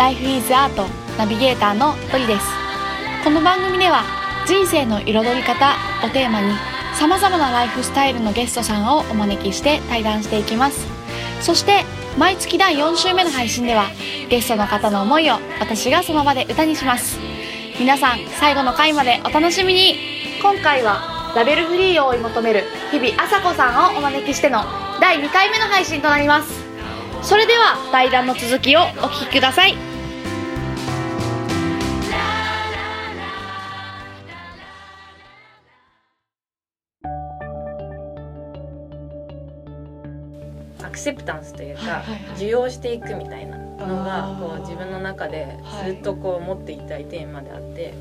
Life is Art ナビゲーターのトリです。この番組では人生の彩り方をテーマにさまざまなライフスタイルのゲストさんをお招きして対談していきます。そして毎月第4週目の配信ではゲストの方の思いを私がその場で歌にします。皆さん最後の回までお楽しみに。今回はラベルフリーを追い求める日々あさこさんをお招きしての第2回目の配信となります。それでは対談の続きをお聞きください。アクセプタンスというか、受容していくみたいなのがこう自分の中でずっとこう持っていたいテーマであって、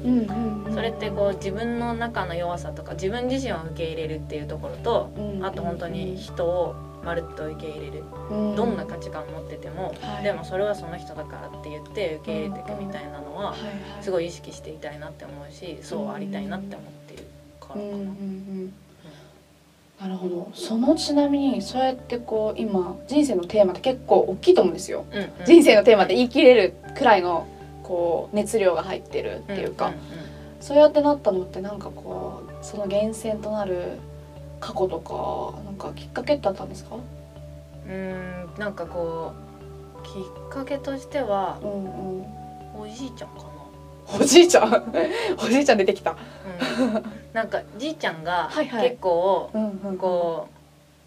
それってこう自分の中の弱さとか自分自身を受け入れるっていうところと、うんあと本当に人をまるっと受け入れる、うん。どんな価値観を持ってても、はい。でもそれはその人だからって言って受け入れていくみたいなのはすごい意識していたいなって思うしそうありたいなって思ってるからかな。うんうんうんなるほど。そのちなみにそうやってこう今人生のテーマって結構大きいと思うんですよ。うんうん。人生のテーマって言い切れるくらいのこう熱量が入ってるっていうか、んんそうやってなったのってなんかこうその源泉となる過去とかなんかきっかけってあったんですか？うーんなんかこうきっかけとしてはうんうん。おじいちゃんかおじいちゃん？おじいちゃん出てきた。な、うん、なんかじいちゃんが結構こ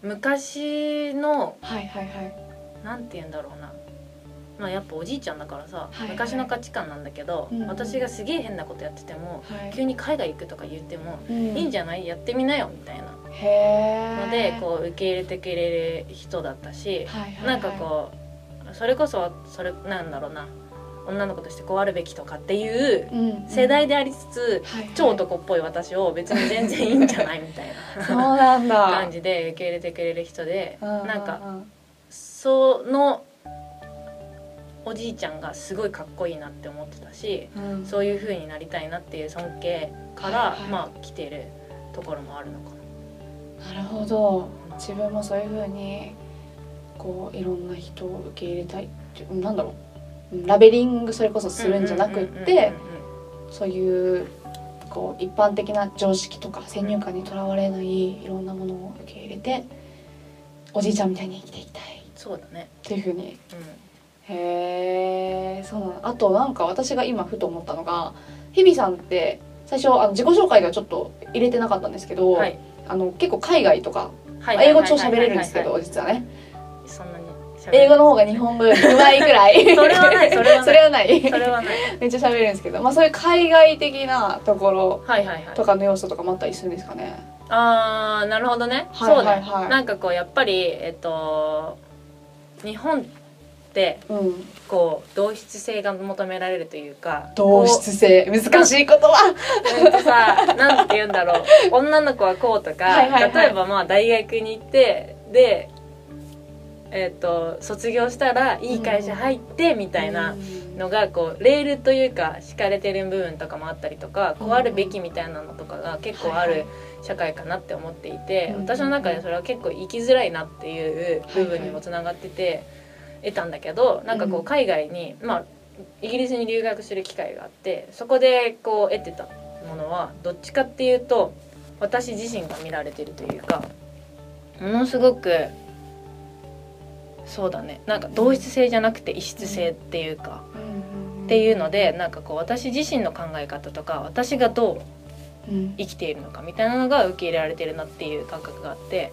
う昔のはいはいはい。なんて言うんだろうな。まあやっぱおじいちゃんだからさ、昔の価値観なんだけど、私がすげえ変なことやっててもはい。急に海外行くとか言っても、うん。いいんじゃない？やってみなよみたいな。のでこう受け入れてくれる人だったし、なんかこうそれこそそれなんだろうな女の子としてこうあるべきとかっていううん。うん世代でありつつ、はいはい。超男っぽい私を別に全然いいんじゃないみたい そうななんだ。感じで受け入れてくれる人でうなんかうん。そのおじいちゃんがすごいかっこいいなって思ってたしうん。そういう風になりたいなっていう尊敬から、はいはい。まあ来てるところもあるのかな。るほど。自分もそういうふうにこういろんな人を受け入れたいってなんだろうラベリングそれこそな。するんじゃなくってそういうこう一般的な常識とか先入観にとらわれないいろんなものを受け入れておじいちゃんみたいに生きていきたい。そうだね。っていうふうに。うん。へえそうなのあとなんか私が今ふと思ったのが日比さんって最初あの自己紹介ではちょっと入れてなかったんですけど、はい。あの結構海外とかはい。英語超喋れるんですけど実はね英語の方が日本語よりうまいくらい。それはないそれはない。それはない。それはない。めっちゃ喋れるんですけど、まあ、そういう海外的なところはいはいはい。と。かの要素とかもあったりするんですかね。あーなるほどね。はいそうだ、はい。はいなんかこうやっぱりえっと日本ってうん。こう同質性が求められるというか同質性。難しいこううんとさなんて言うんだろう。女の子はこうとか、はいはいはい。例えばまあ大学に行ってでえっと卒業したらいい会社入ってみたいなのがこうレールというか敷かれてる部分とかもあったりとかこうあるべきみたいなのとかが結構ある社会かなって思っていてうん。私の中でそれは結構生きづらいなっていう部分にもつながってて得たんだけどなんかこううん。海外にまあイギリスに留学する機会があってそこでこう得てたものはどっちかっていうと私自身が見られてるというかものすごくそうだね。なんか同質性じゃなくて異質性っていうか。っていうのでなんかこう私自身の考え方とか私がどううん。生きているのかみたいなのが受け入れられてるなっていう感覚があって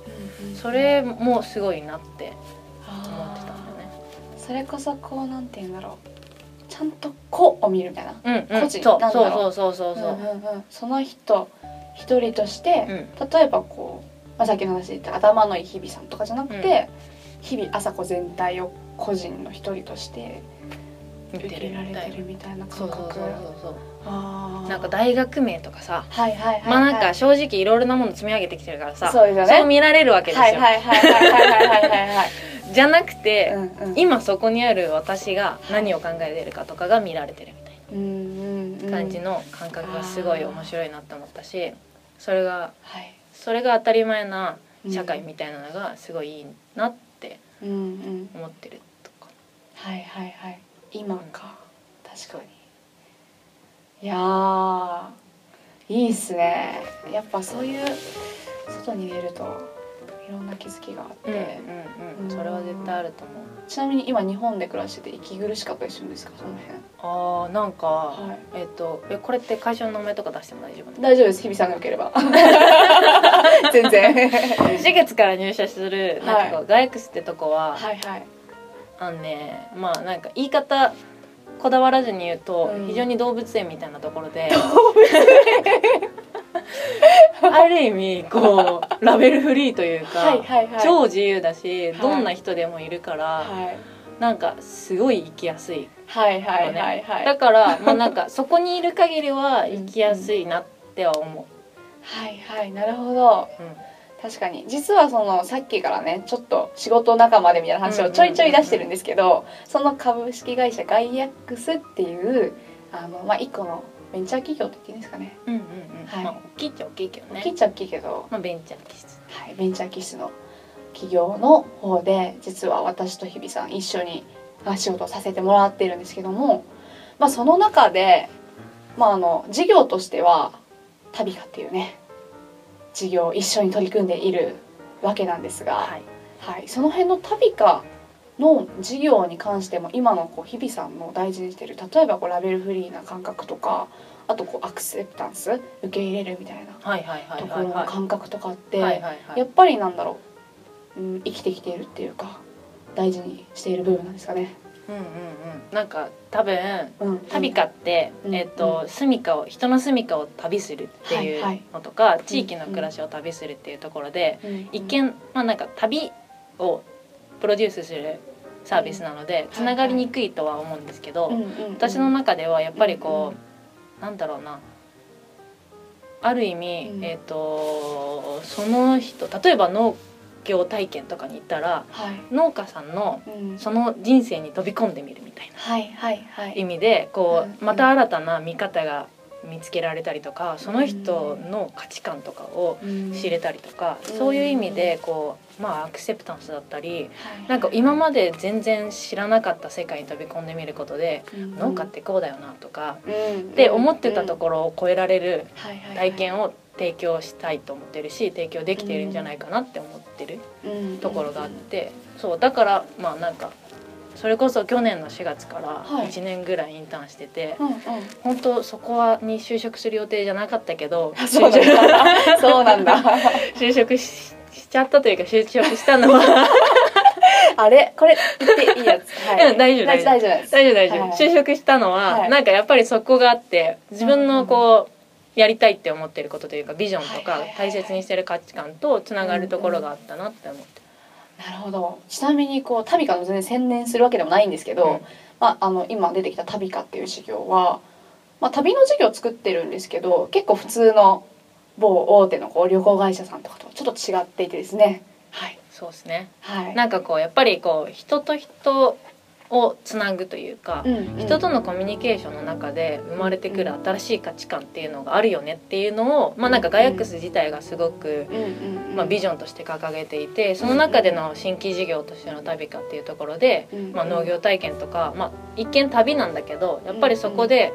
それもすごいなって思ってたんだよね。それこそこうなんて言うんだろう。ちゃんと個を見るみたいな。うんうん、個人なんだろそう。うそうそうそうそう。んうんうん。その人一人として、うん。例えばこう、まあ、さっきの話で言った頭のいい日々さんとかじゃなくて、日々朝子全体を個人の一人として受け入れられてるみたいな感覚なんか大学名とかさ、はいはいはいはい、まあなんか正直いろいろなもの積み上げてきてるからさそう、ね,、そう見られるわけですよ。じゃなくて、うんうん、今そこにある私が何を考えてるかとかが見られてるみたいな感じの感覚がすごい面白いなって思ったしそれが、はい、それが当たり前な社会みたいなのがすごいいいなって。思ってるとか、はいはいはい。今か。確かに。いやーいいっすね。やっぱそういう外に出るといろんな気づきがあって、うんうんうん。それは絶対あると思う。ちなみに今日本で暮らしてて息苦しかったりするんですか？そのあーなんか、辺はい。えっ、とえこれって会社の名前とか出しても大丈夫大丈夫です。日比さんがよければ。全然。4月から入社するなんかこう、ガイクスってとこは、はいはい。あのねまあなんか言い方こだわらずに言うと、うん。非常に動物園みたいなところで ある意味こう ラベルフリーというか、はいはいはい。超自由だし、はい。どんな人でもいるから、はい。なんかすごい生きやすいはいはいはいはい。だからまあなんか そこにいる限りは生きやすいなっては思はいはいなるほど。う、うん。確かに。実はそのさっきからねちょっと仕事仲間でみたいな話をちょいちょい出してるんですけどその株式会社ガイアックスっていうあのまあ一個のベンチャー企業って言っていいんですかね。うんうんうん。はい。まあ大きいっちゃ大きいけどね。大きいっちゃ大きいけど、まあ、ベンチャー気質はい、ベンチャー気質の企業の方で実は私と日比さん一緒に仕事をさせてもらってるんですけども、まあ、その中で、まあ、あの事業としては旅かっていうね事業を一緒に取り組んでいるわけなんですが、はい。はい、その辺の旅かの事業に関しても今のこう日々さんの大事にしている例えばこうラベルフリーな感覚とかあとこうアクセプタンス受け入れるみたいなはいはいはいところのはいはい感覚とかって、はいはいはい。やっぱりなんだろう、うん、生きてきているっていうか大事にしている部分なんですかね。うんうんうん。なんか多分うん、旅かって、うん。えっと住処を人の住処を旅するっていうはいはい。のとか、地域の暮らしを旅するっていうところで、うん、一見まあなんか旅をプロデュースするサービスなのでんつながりにくいとは思うんですけど、私の中ではやっぱりこう、なんだろうな。ある意味、うん。えっ、とその人例えば農業体験とかに行ったらはい、農家さんのうん、その人生に飛び込んでみるみたいな意味でこうんうまた新たな見方が見つけられたりとかその人の価値観とかを知れたりとかうん。そういう意味でこうまあアクセプタンスだったりはいなんか今まで全然知らなかった世界に飛び込んでみることで農家ってこうだよなとかっって思ってたところを超えられるろ体験を提供したいと思ってるし提供できてるんじゃないかなって思ってるところがあってそうだからまあなんかそれこそ去年の4月からはい。1年ぐらいインターンしててうんうん。本当そこはに就職する予定じゃなかったけどあそうなんだ。そうなんだ。就職 ししちゃったというか就職したのは。あれ？これ言っていいやつ、はい、うん大丈夫大丈夫。大丈夫大丈夫、はい。就職したのは、はい。なんかやっぱりそこがあって自分のこう、やりたいって思ってることというかビジョンとかはいはいはいはい。大切にしてる価値観とつながるところがあったなって思って、なるほど。ちなみにこう旅かの全然専念するわけでもないんですけど、うん。まあ、あの今出てきた旅かっていう事業は、まあ、旅の事業を作ってるんですけど結構普通の某大手のこう旅行会社さんとかとちょっと違っていてですね。はいそうですね。はい。なんかこうやっぱりこう人と人をつなぐというか、うん。うん人とのコミュニケーションの中で生まれてくる新しい価値観っていうのがあるよねっていうのを、まあなんかガイアックス自体がすごく、うんうんうん。まあ、ビジョンとして掲げていてその中での新規事業としての旅かっていうところで、うんまあ、農業体験とか、まあ、一見旅なんだけどやっぱりそこで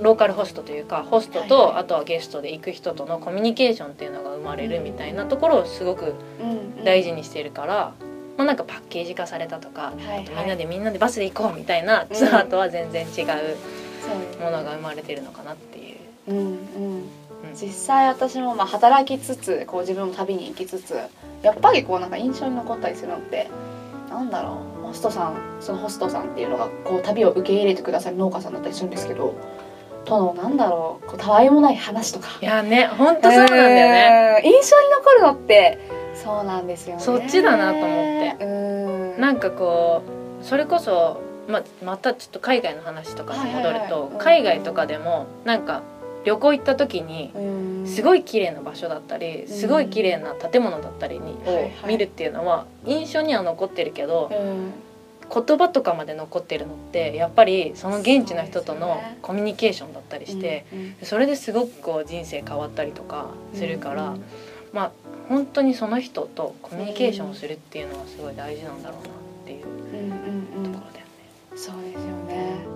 ローカルホストというかホストとあとはゲストで行く人とのコミュニケーションっていうのが生まれるみたいなところをすごく大事にしてるから、まあ、なんかパッケージ化されたとか、はいはい。みんなでみんなでバスで行こうみたいなツアーとは全然違うものが生まれてるのかなっていう。うんうん。うん。実際私もまあ働きつつこう自分も旅に行きつつやっぱりこうなんか印象に残ったりするのってなんだろう。ホストさんそのホストさんっていうのがこう旅を受け入れてくださる農家さんだったりするんですけどとのなんだろう。こうたわいもない話とか。いやね本当そうなんだよね。えー印象に残るのってそうなんですよね。そっちだなと思って。うん。なんかこうそれこそままたちょっと海外の話とかに戻ると海外とかでもなんか旅行行った時にうん。すごい綺麗な場所だったりすごい綺麗な建物だったりにを見るっていうのは印象には残ってるけどうん。言葉とかまで残ってるのってやっぱりその現地の人とのコミュニケーションだったりしてそれですごくこう人生変わったりとかするからうん。まあ本当にその人とコミュニケーションをするっていうのはすごい大事なんだろうなっていうところだよね。うんうんうん、そうですよね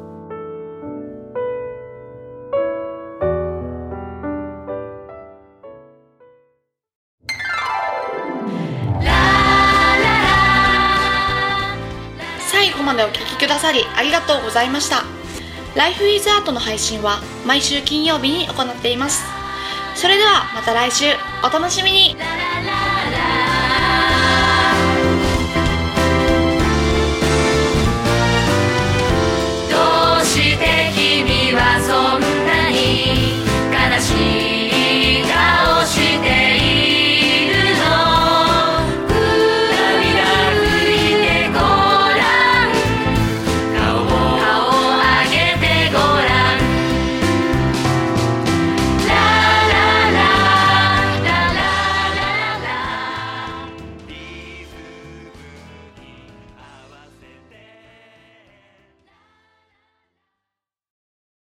最後までお聞きくださりありがとうございました。ライフイズアートの配信は毎週金曜日に行っています。それではまた来週お楽しみに。